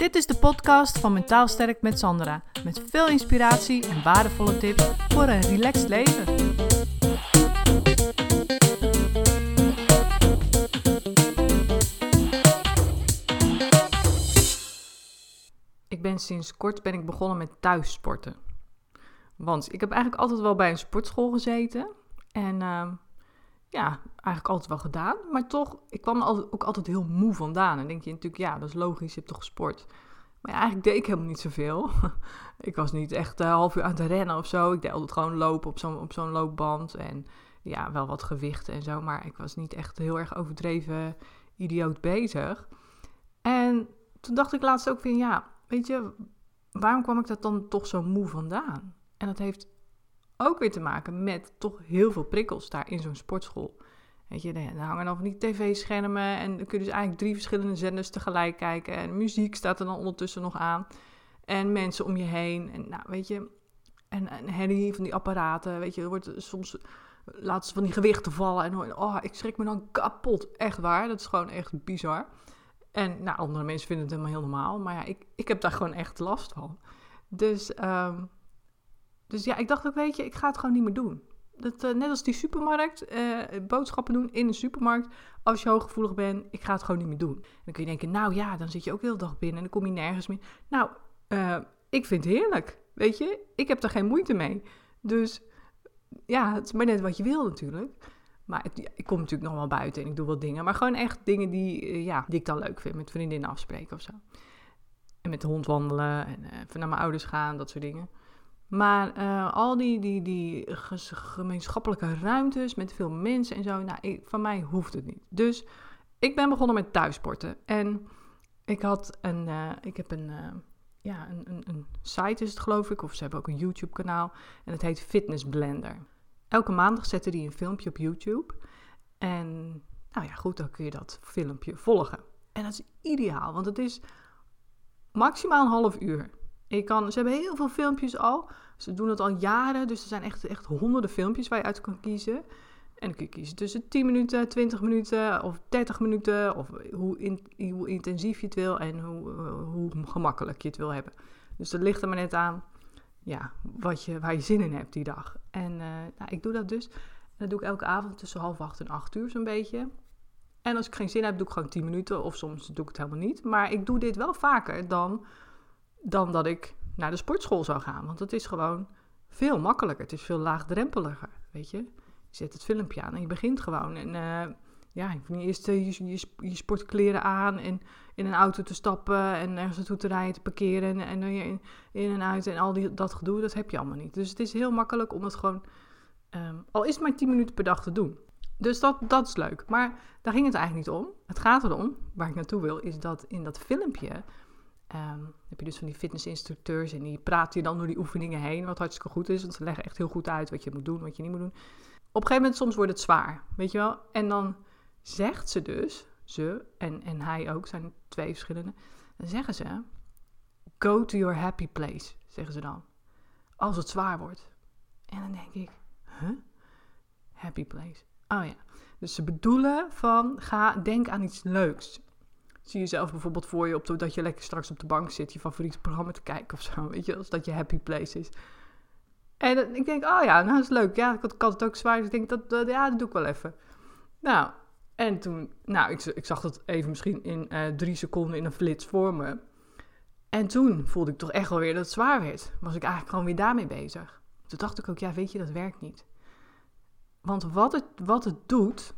Dit is de podcast van Mentaal Sterk met Sandra. Met veel inspiratie en waardevolle tips voor een relaxed leven. Ik ben sinds kort ben ik begonnen met thuissporten. Want ik heb eigenlijk altijd wel bij een sportschool gezeten. En uh, ja, eigenlijk altijd wel gedaan. Maar toch, ik kwam er ook altijd heel moe vandaan. En denk je natuurlijk, ja, dat is logisch, je hebt toch gesport. Maar ja, eigenlijk deed ik helemaal niet zoveel. ik was niet echt een half uur aan het rennen of zo. Ik deed altijd gewoon lopen op zo'n, op zo'n loopband. En ja, wel wat gewichten en zo. Maar ik was niet echt heel erg overdreven idioot bezig. En toen dacht ik laatst ook van, ja, weet je, waarom kwam ik dat dan toch zo moe vandaan? En dat heeft ook weer te maken met toch heel veel prikkels daar in zo'n sportschool. Weet je, dan hangen dan van die tv-schermen en dan kun je dus eigenlijk drie verschillende zenders tegelijk kijken. En muziek staat er dan ondertussen nog aan. En mensen om je heen. En nou, weet je, en, en herrie van die apparaten. Weet je, er wordt soms laten ze van die gewichten vallen. En oh, ik schrik me dan kapot. Echt waar, dat is gewoon echt bizar. En nou, andere mensen vinden het helemaal heel normaal. Maar ja, ik, ik heb daar gewoon echt last van. Dus um, dus ja, ik dacht ook, weet je, ik ga het gewoon niet meer doen. Dat, uh, net als die supermarkt, uh, boodschappen doen in een supermarkt. Als je hooggevoelig bent, ik ga het gewoon niet meer doen. Dan kun je denken, nou ja, dan zit je ook de hele dag binnen en dan kom je nergens meer. Nou, uh, ik vind het heerlijk, weet je. Ik heb er geen moeite mee. Dus ja, het is maar net wat je wil natuurlijk. Maar ik kom natuurlijk nog wel buiten en ik doe wel dingen. Maar gewoon echt dingen die, ja, die ik dan leuk vind. Met vriendinnen afspreken of zo. En met de hond wandelen en even naar mijn ouders gaan, dat soort dingen. Maar uh, al die, die, die gemeenschappelijke ruimtes met veel mensen en zo, nou, ik, van mij hoeft het niet. Dus ik ben begonnen met thuissporten. En ik had een, uh, ik heb een, uh, ja, een, een, een, site is het geloof ik, of ze hebben ook een YouTube kanaal. En het heet Fitness Blender. Elke maandag zetten die een filmpje op YouTube. En nou ja, goed, dan kun je dat filmpje volgen. En dat is ideaal, want het is maximaal een half uur. Kan, ze hebben heel veel filmpjes al. Ze doen het al jaren, dus er zijn echt, echt honderden filmpjes waar je uit kan kiezen. En dan kun je kiezen tussen 10 minuten, 20 minuten of 30 minuten. Of hoe, in, hoe intensief je het wil en hoe, hoe gemakkelijk je het wil hebben. Dus dat ligt er maar net aan ja, wat je, waar je zin in hebt die dag. En uh, nou, ik doe dat dus. dat doe ik elke avond tussen half acht en acht uur zo'n beetje. En als ik geen zin heb, doe ik gewoon 10 minuten. Of soms doe ik het helemaal niet. Maar ik doe dit wel vaker dan dan dat ik naar de sportschool zou gaan. Want het is gewoon veel makkelijker. Het is veel laagdrempeliger, weet je. Je zet het filmpje aan en je begint gewoon. En uh, ja, je niet uh, je, je, je, sportkleren aan en in een auto te stappen en ergens naartoe te rijden, te parkeren en, dan in, in en uit en al die, dat gedoe, dat heb je allemaal niet. Dus het is heel makkelijk om het gewoon, um, al is het maar 10 minuten per dag te doen. Dus dat, dat is leuk. Maar daar ging het eigenlijk niet om. Het gaat erom, waar ik naartoe wil, is dat in dat filmpje Um, heb je dus van die fitnessinstructeurs en die praten je dan door die oefeningen heen, wat hartstikke goed is, want ze leggen echt heel goed uit wat je moet doen, wat je niet moet doen. Op een gegeven moment soms wordt het zwaar, weet je wel? En dan zegt ze dus, ze en, en hij ook, zijn twee verschillende, dan zeggen ze, go to your happy place, zeggen ze dan, als het zwaar wordt. En dan denk ik, huh? Happy place. Oh ja. Dus ze bedoelen van, ga, denk aan iets leuks zie je zelf bijvoorbeeld voor je op dat je lekker straks op de bank zit, je favoriete programma te kijken of zo. Weet je, als dat je happy place is. En ik denk, oh ja, nou dat is leuk. Ja, ik had, het ook zwaar. Dus ik denk, dat, ja, dat doe ik wel even. Nou, en toen, nou, ik, ik zag dat even misschien in uh, drie seconden in een flits voor me. En toen voelde ik toch echt wel weer dat het zwaar werd. Was ik eigenlijk gewoon weer daarmee bezig. Toen dacht ik ook, ja, weet je, dat werkt niet. Want wat het, wat het doet,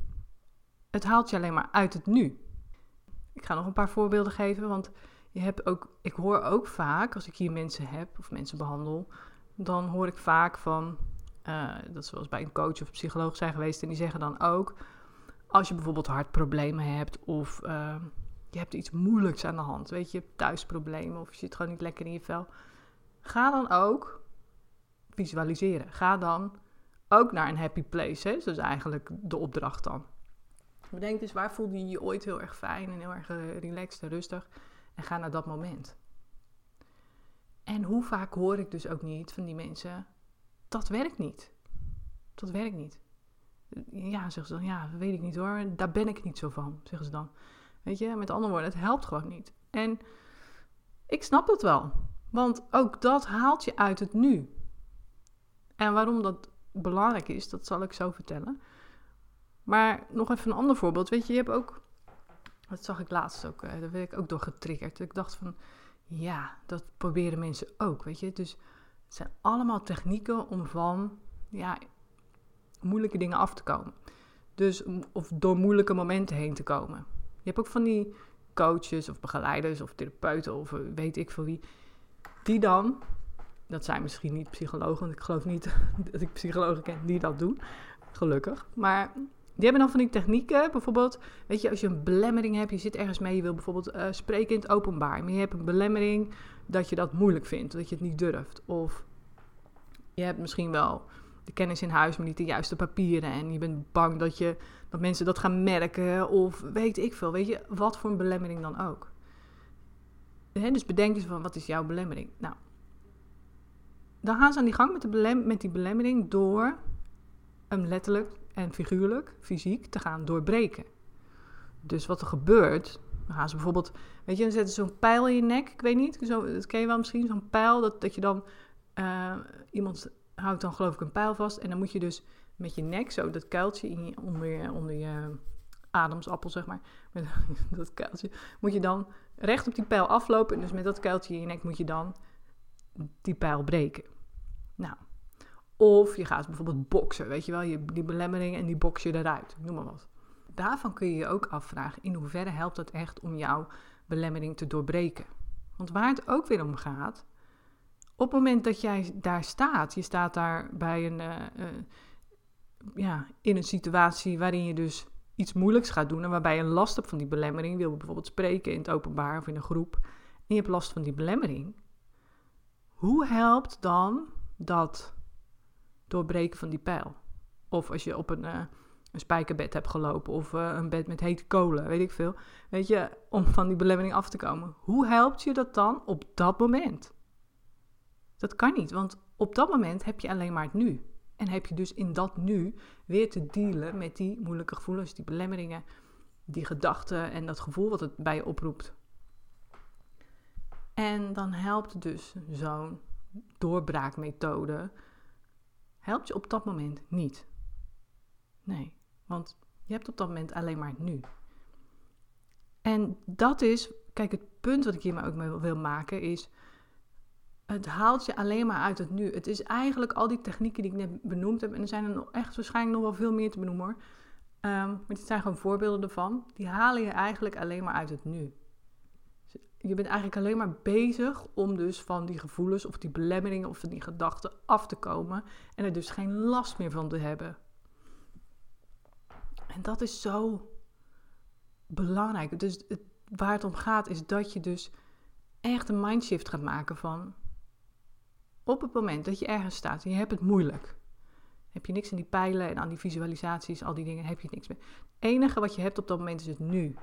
het haalt je alleen maar uit het nu. Ik ga nog een paar voorbeelden geven, want je hebt ook, ik hoor ook vaak, als ik hier mensen heb of mensen behandel, dan hoor ik vaak van, uh, dat ze wel eens bij een coach of psycholoog zijn geweest en die zeggen dan ook, als je bijvoorbeeld hartproblemen hebt of uh, je hebt iets moeilijks aan de hand, weet je, thuisproblemen of je zit gewoon niet lekker in je vel, ga dan ook visualiseren. Ga dan ook naar een happy place. Hè? Dat is eigenlijk de opdracht dan. Bedenk dus waar voelde je je ooit heel erg fijn en heel erg eh, relaxed en rustig. En ga naar dat moment. En hoe vaak hoor ik dus ook niet van die mensen, dat werkt niet. Dat werkt niet. Ja, zeggen ze dan, ja, weet ik niet hoor, daar ben ik niet zo van, zeggen ze dan. Weet je, met andere woorden, het helpt gewoon niet. En Ik snap dat wel. Want ook dat haalt je uit het nu. En waarom dat belangrijk is, dat zal ik zo vertellen. Maar nog even een ander voorbeeld. Weet je, je hebt ook. Dat zag ik laatst ook. Daar werd ik ook door getriggerd. Ik dacht van. Ja, dat proberen mensen ook. Weet je, dus het zijn allemaal technieken om van. Ja, moeilijke dingen af te komen. Dus, of door moeilijke momenten heen te komen. Je hebt ook van die coaches of begeleiders of therapeuten of weet ik veel wie. Die dan, dat zijn misschien niet psychologen, want ik geloof niet dat ik psychologen ken die dat doen. Gelukkig. Maar die hebben dan van die technieken, bijvoorbeeld, weet je, als je een belemmering hebt, je zit ergens mee, je wil bijvoorbeeld uh, spreken in het openbaar, maar je hebt een belemmering dat je dat moeilijk vindt, dat je het niet durft. Of je hebt misschien wel de kennis in huis, maar niet de juiste papieren. En je bent bang dat, je, dat mensen dat gaan merken. Of weet ik veel. Weet je, wat voor een belemmering dan ook. dus bedenk eens van wat is jouw belemmering. Nou, dan gaan ze aan die gang met, de met die belemmering door hem letterlijk en figuurlijk, fysiek, te gaan doorbreken. Dus wat er gebeurt, dan gaan ze bijvoorbeeld, weet je, dan zetten ze zo'n pijl in je nek. Ik weet niet, zo, dat ken je wel misschien, zo'n pijl, dat, dat je dan uh, iemand houdt dan geloof ik een pijl vast. En dan moet je dus met je nek, zo dat kuiltje in onder, je, onder je ademsappel, zeg maar. Met dat kuiltje. Moet je dan recht op die pijl aflopen. En dus met dat kuiltje in je nek moet je dan die pijl breken. Nou. Of je gaat bijvoorbeeld boksen, weet je wel. Je, die belemmering en die box je eruit. Noem maar wat. Daarvan kun je je ook afvragen, in hoeverre helpt het echt om jouw belemmering te doorbreken? Want waar het ook weer om gaat, op het moment dat jij daar staat, je staat daar bij een, uh, ja, in een situatie waarin je dus iets moeilijks gaat doen en waarbij je last hebt van die belemmering, wil bijvoorbeeld spreken in het openbaar of in een groep, en je hebt last van die belemmering. Hoe helpt dan dat doorbreken van die pijl? Of als je op een, uh, een spijkerbed hebt gelopen of een bed met hete kolen, weet ik veel. Weet je, om van die belemmering af te komen. Hoe helpt je dat dan op dat moment? Dat kan niet, want op dat moment heb je alleen maar het nu. En heb je dus in dat nu weer te dealen met die moeilijke gevoelens, die belemmeringen, die gedachten en dat gevoel wat het bij je oproept. En dan helpt dus zo'n doorbraakmethode, helpt je op dat moment niet. Nee, want je hebt op dat moment alleen maar het nu. En dat is, kijk, het punt wat ik hier maar ook mee wil maken is, het haalt je alleen maar uit het nu. Het is eigenlijk al die technieken die ik net benoemd heb. En er zijn er echt waarschijnlijk nog wel veel meer te benoemen hoor. Um, maar dit zijn gewoon voorbeelden ervan. Die halen je eigenlijk alleen maar uit het nu. Je bent eigenlijk alleen maar bezig om dus van die gevoelens of die belemmeringen of van die gedachten af te komen. En er dus geen last meer van te hebben. En dat is zo belangrijk. Dus het, waar het om gaat is dat je dus echt een mindshift gaat maken van op het moment dat je ergens staat je hebt het moeilijk, heb je niks aan die pijlen en aan die visualisaties, al die dingen, heb je niks meer. Het enige wat je hebt op dat moment is het nu.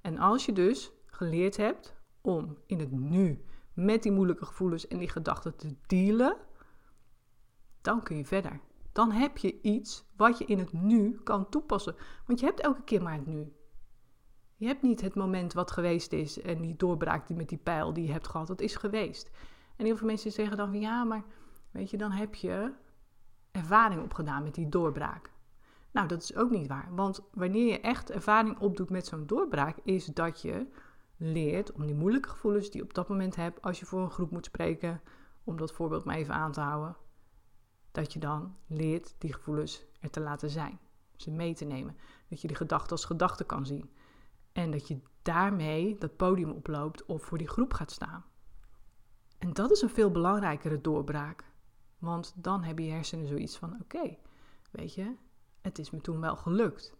En als je dus geleerd hebt om in het nu met die moeilijke gevoelens en die gedachten te dealen, dan kun je verder. Dan heb je iets wat je in het nu kan toepassen. Want je hebt elke keer maar het nu. Je hebt niet het moment wat geweest is en die doorbraak die met die pijl die je hebt gehad. Dat is geweest. En heel veel mensen zeggen dan van ja, maar weet je, dan heb je ervaring opgedaan met die doorbraak. Nou, dat is ook niet waar. Want wanneer je echt ervaring opdoet met zo'n doorbraak, is dat je leert om die moeilijke gevoelens die je op dat moment hebt, als je voor een groep moet spreken, om dat voorbeeld maar even aan te houden, dat je dan leert die gevoelens er te laten zijn, ze mee te nemen. Dat je die gedachte als gedachte kan zien. En dat je daarmee dat podium oploopt of voor die groep gaat staan. En dat is een veel belangrijkere doorbraak. Want dan hebben je hersenen zoiets van: oké, weet je, het is me toen wel gelukt.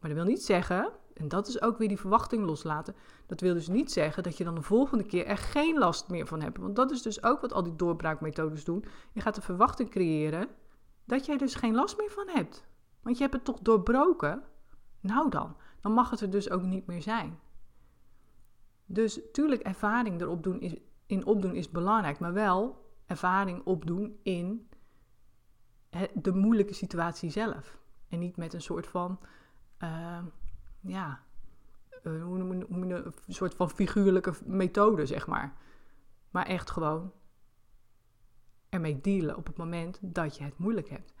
Maar dat wil niet zeggen, en dat is ook weer die verwachting loslaten. Dat wil dus niet zeggen dat je dan de volgende keer er geen last meer van hebt. Want dat is dus ook wat al die doorbraakmethodes doen. Je gaat de verwachting creëren dat jij dus geen last meer van hebt. Want je hebt het toch doorbroken? Nou dan, dan mag het er dus ook niet meer zijn. Dus tuurlijk, ervaring erop doen is, in opdoen is belangrijk, maar wel ervaring opdoen in de moeilijke situatie zelf. En niet met een soort van, uh, ja, je, een soort van figuurlijke methode, zeg maar. Maar echt gewoon ermee dealen op het moment dat je het moeilijk hebt.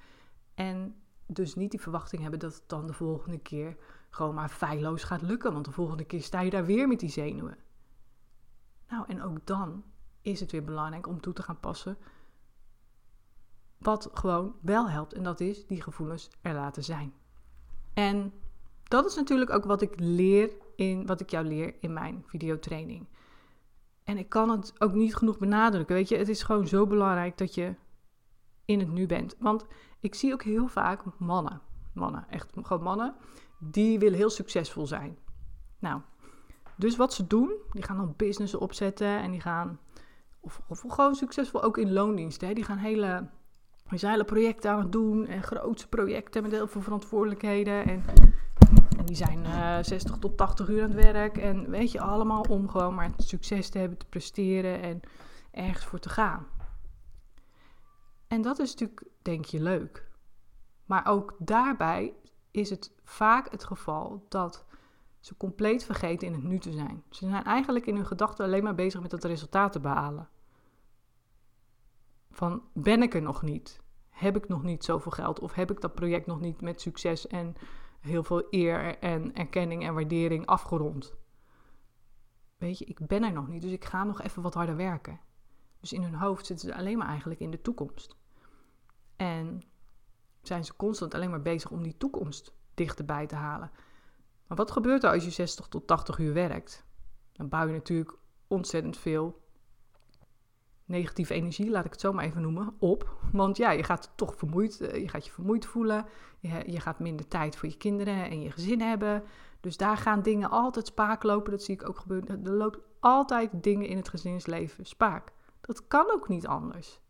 En dus niet die verwachting hebben dat het dan de volgende keer gewoon maar feilloos gaat lukken. Want de volgende keer sta je daar weer met die zenuwen. Nou, en ook dan is het weer belangrijk om toe te gaan passen. Wat gewoon wel helpt. En dat is die gevoelens er laten zijn. En dat is natuurlijk ook wat ik leer in wat ik jou leer in mijn videotraining. En ik kan het ook niet genoeg benadrukken. Weet je, het is gewoon zo belangrijk dat je in het nu bent. Want ik zie ook heel vaak mannen, mannen, echt gewoon mannen, die willen heel succesvol zijn. Nou, dus wat ze doen, die gaan dan business opzetten en die gaan, of, of gewoon succesvol ook in loondiensten, die gaan hele, hele projecten aan het doen en grootse projecten met heel veel verantwoordelijkheden en die zijn uh, eh, 60 tot 80 uur aan het werk. En weet je, allemaal om gewoon maar succes te hebben, te presteren en ergens voor te gaan. En dat is natuurlijk, denk je, leuk. Maar ook daarbij is het vaak het geval dat ze compleet vergeten in het nu te zijn. Ze zijn eigenlijk in hun gedachten alleen maar bezig met het resultaat te behalen. Van ben ik er nog niet? Heb ik nog niet zoveel geld? Of heb ik dat project nog niet met succes en heel veel eer en erkenning en waardering afgerond. Weet je, ik ben er nog niet, dus ik ga nog even wat harder werken. Dus in hun hoofd zitten ze alleen maar eigenlijk in de toekomst. En zijn ze constant alleen maar bezig om die toekomst dichterbij te halen. Maar wat gebeurt er als je 60 tot 80 uur werkt? Dan bouw je natuurlijk ontzettend veel negatieve energie, laat ik het zo maar even noemen, op. Want ja, je gaat toch vermoeid, eh, je gaat je vermoeid voelen. Je, je gaat minder tijd voor je kinderen en je gezin hebben. Dus daar gaan dingen altijd spaak lopen. Dat zie ik ook gebeuren. Er loopt altijd dingen in het gezinsleven spaak. Dat kan ook niet anders.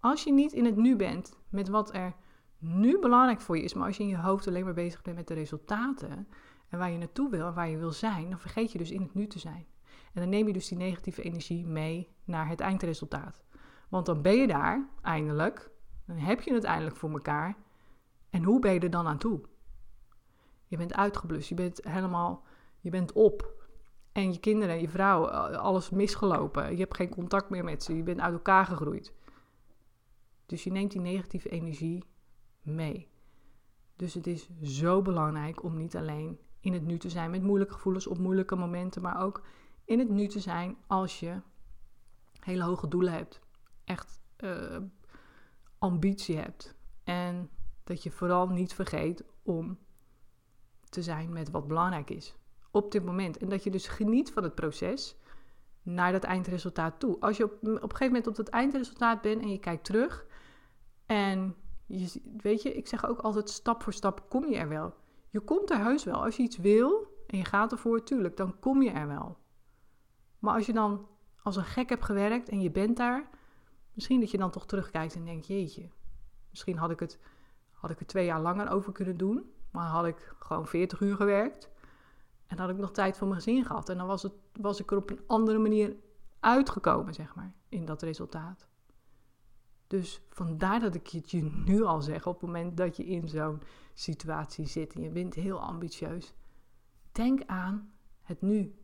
Als je niet in het nu bent met wat er nu belangrijk voor je is, maar als je in je hoofd alleen maar bezig bent met de resultaten en waar je naartoe wil en waar je wil zijn, dan vergeet je dus in het nu te zijn. En dan neem je dus die negatieve energie mee naar het eindresultaat. Want dan ben je daar eindelijk, dan heb je het eindelijk voor elkaar. En hoe ben je er dan aan toe? Je bent uitgeblust, je bent helemaal, je bent op. En je kinderen, je vrouw, alles misgelopen. Je hebt geen contact meer met ze, je bent uit elkaar gegroeid. Dus je neemt die negatieve energie mee. Dus het is zo belangrijk om niet alleen in het nu te zijn met moeilijke gevoelens op moeilijke momenten, maar ook in het nu te zijn als je hele hoge doelen hebt. Echt uh, ambitie hebt. En dat je vooral niet vergeet om te zijn met wat belangrijk is op dit moment. En dat je dus geniet van het proces naar dat eindresultaat toe. Als je op, op een gegeven moment op dat eindresultaat bent en je kijkt terug en je, weet je, ik zeg ook altijd stap voor stap kom je er wel. Je komt er heus wel. Als je iets wil en je gaat ervoor, tuurlijk, dan kom je er wel. Maar als je dan als een gek hebt gewerkt en je bent daar, misschien dat je dan toch terugkijkt en denkt: jeetje, misschien had ik het, had ik er twee jaar langer over kunnen doen, maar had ik gewoon 40 uur gewerkt en had ik nog tijd voor mijn gezin gehad. En dan was, het, was ik er op een andere manier uitgekomen, zeg maar, in dat resultaat. Dus vandaar dat ik het je nu al zeg, op het moment dat je in zo'n situatie zit en je bent heel ambitieus. Denk aan het nu.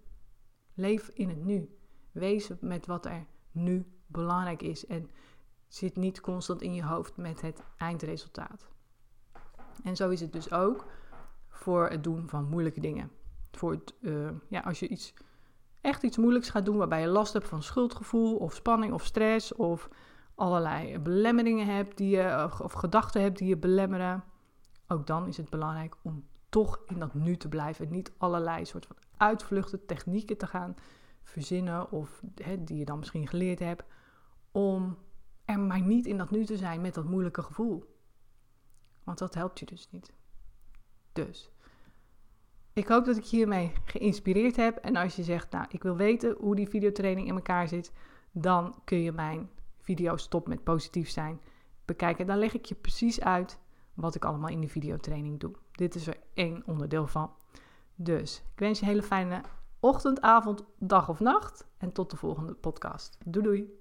Leef in het nu. Wees met wat er nu belangrijk is. En zit niet constant in je hoofd met het eindresultaat. En zo is het dus ook voor het doen van moeilijke dingen. Voor het, uh, ja, als je iets, echt iets moeilijks gaat doen waarbij je last hebt van schuldgevoel of spanning of stress of allerlei belemmeringen hebt die je, of, gedachten hebt die je belemmeren. Ook dan is het belangrijk om toch in dat nu te blijven en niet allerlei soort van uitvluchten, technieken te gaan verzinnen of die je dan misschien geleerd hebt, om er maar niet in dat nu te zijn met dat moeilijke gevoel. Want dat helpt je dus niet. Dus, ik hoop dat ik hiermee geïnspireerd heb. En als je zegt, nou, ik wil weten hoe die videotraining in elkaar zit, dan kun je mijn video Stop met Positief Zijn bekijken. Dan leg ik je precies uit wat ik allemaal in die videotraining doe. Dit is er één onderdeel van. Dus ik wens je een hele fijne ochtend, avond, dag of nacht. En tot de volgende podcast. Doei doei.